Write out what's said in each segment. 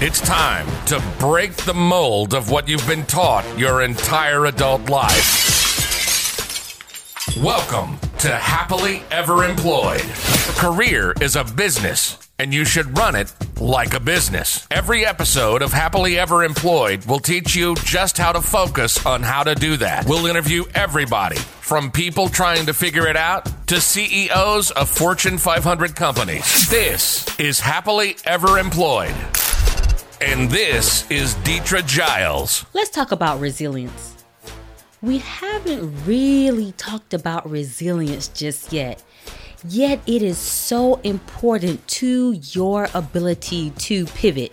It's time to break the mold of what you've been taught your entire adult life. Welcome to Happily Ever Employed. Career is a business, and you should run it like a business. Every episode of Happily Ever Employed will teach you just how to focus on how to do that. We'll interview everybody from people trying to figure it out to CEOs of Fortune 500 companies. This is Happily Ever Employed. And this is Deetra Giles. Let's talk about resilience. We haven't really talked about resilience just yet. Yet it is so important to your ability to pivot.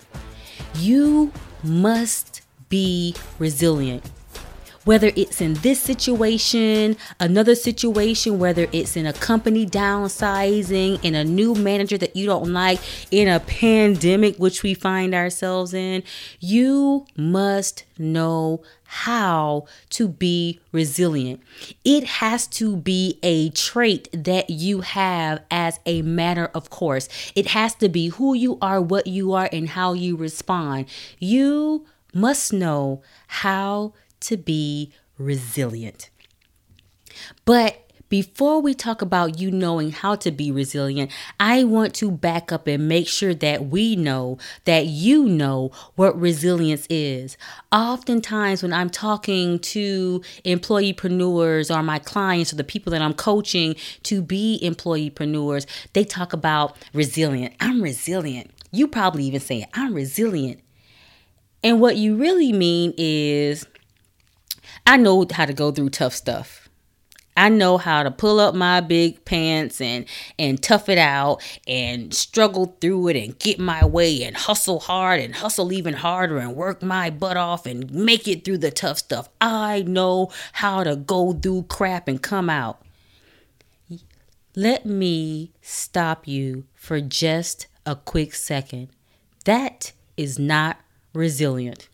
You must be resilient whether it's in this situation, another situation, whether it's in a company downsizing, in a new manager that you don't like, in a pandemic, which we find ourselves in, you must know how to be resilient. It has to be a trait that you have as a matter of course. It has to be who you are, what you are, and how you respond. You must know how to be resilient. But before we talk about you knowing how to be resilient, I want to back up and make sure that we know that you know what resilience is. Oftentimes, when I'm talking to employeepreneurs or my clients or the people that I'm coaching to be employeepreneurs, they talk about resilient. I'm resilient. You probably even say, I'm resilient. And what you really mean is, I know how to go through tough stuff. I know how to pull up my big pants and and tough it out and struggle through it and get my way and hustle hard and hustle even harder and work my butt off and make it through the tough stuff. I know how to go through crap and come out. Let me stop you for just a quick second. That is not resilient.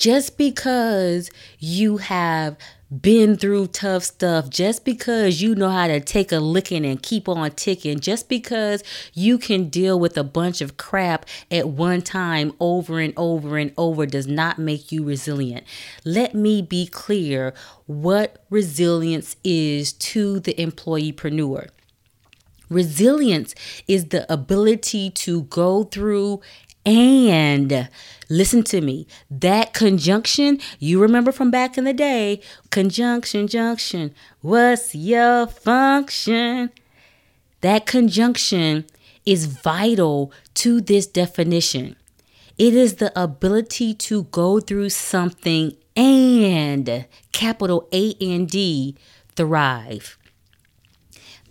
Just because you have been through tough stuff, just because you know how to take a licking and keep on ticking, just because you can deal with a bunch of crap at one time over and over and over does not make you resilient. Let me be clear what resilience is to the employeepreneur. Resilience is the ability to go through and listen to me. That conjunction, you remember from back in the day, conjunction, junction, what's your function? That conjunction is vital to this definition. It is the ability to go through something and capital A A N D D thrive.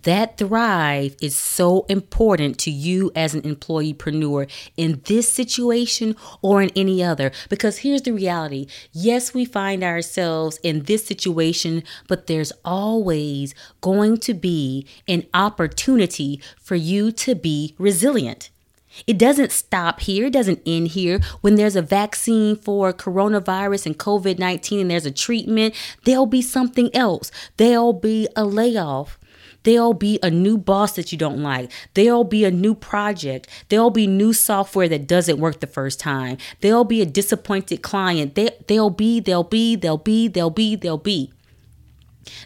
That thrive is so important to you as an employeepreneur in this situation or in any other. Because here's the reality yes, we find ourselves in this situation, but there's always going to be an opportunity for you to be resilient. It doesn't stop here. It doesn't end here. When there's a vaccine for coronavirus and COVID 19 and there's a treatment, there'll be something else. There'll be a layoff. There'll be a new boss that you don't like. There'll be a new project. There'll be new software that doesn't work the first time. There'll be a disappointed client. There, there'll be, there'll be, there'll be, there'll be, there'll be.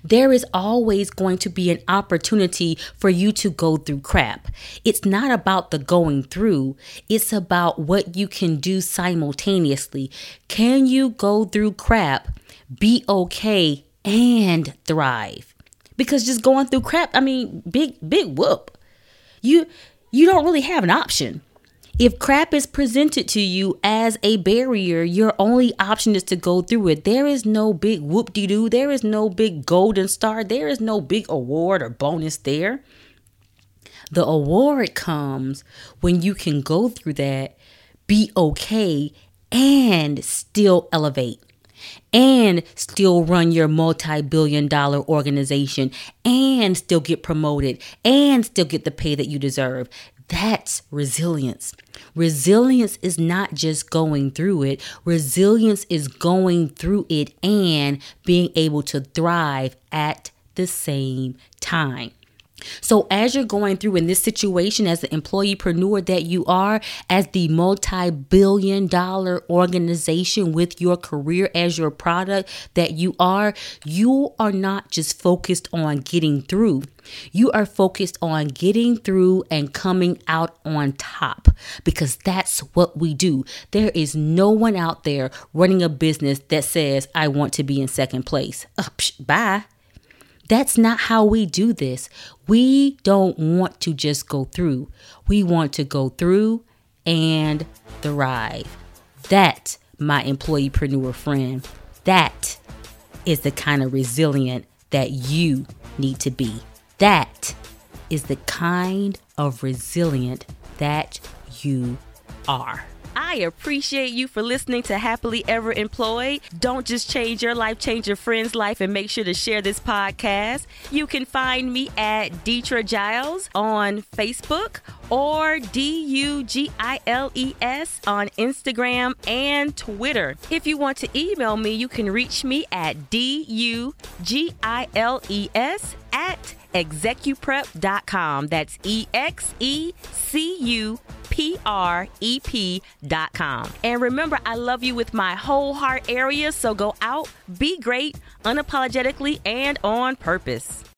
There is always going to be an opportunity for you to go through crap. It's not about the going through, it's about what you can do simultaneously. Can you go through crap, be okay, and thrive? Because just going through crap, I mean, big big whoop. You you don't really have an option. If crap is presented to you as a barrier, your only option is to go through it. There is no big whoop de doo. There is no big golden star. There is no big award or bonus there. The award comes when you can go through that, be okay, and still elevate and still run your multi billion dollar organization and still get promoted and still get the pay that you deserve. That's resilience. Resilience is not just going through it, resilience is going through it and being able to thrive at the same time. So, as you're going through in this situation, as the employeepreneur that you are, as the multi billion dollar organization with your career as your product that you are, you are not just focused on getting through. You are focused on getting through and coming out on top because that's what we do. There is no one out there running a business that says, I want to be in second place. Uh, psh, bye. That's not how we do this. We don't want to just go through. We want to go through and thrive. That, my employeepreneur friend, that is the kind of resilient that you need to be. That is the kind of resilient that you are. I appreciate you for listening to Happily Ever Employed. Don't just change your life, change your friend's life, and make sure to share this podcast. You can find me at Deetra Giles on Facebook or D U G I L E S on Instagram and Twitter. If you want to email me, you can reach me at D U G I L E S at execuprep.com. That's E X E C U P R E P.com. And remember, I love you with my whole heart area, so go out, be great, unapologetically, and on purpose.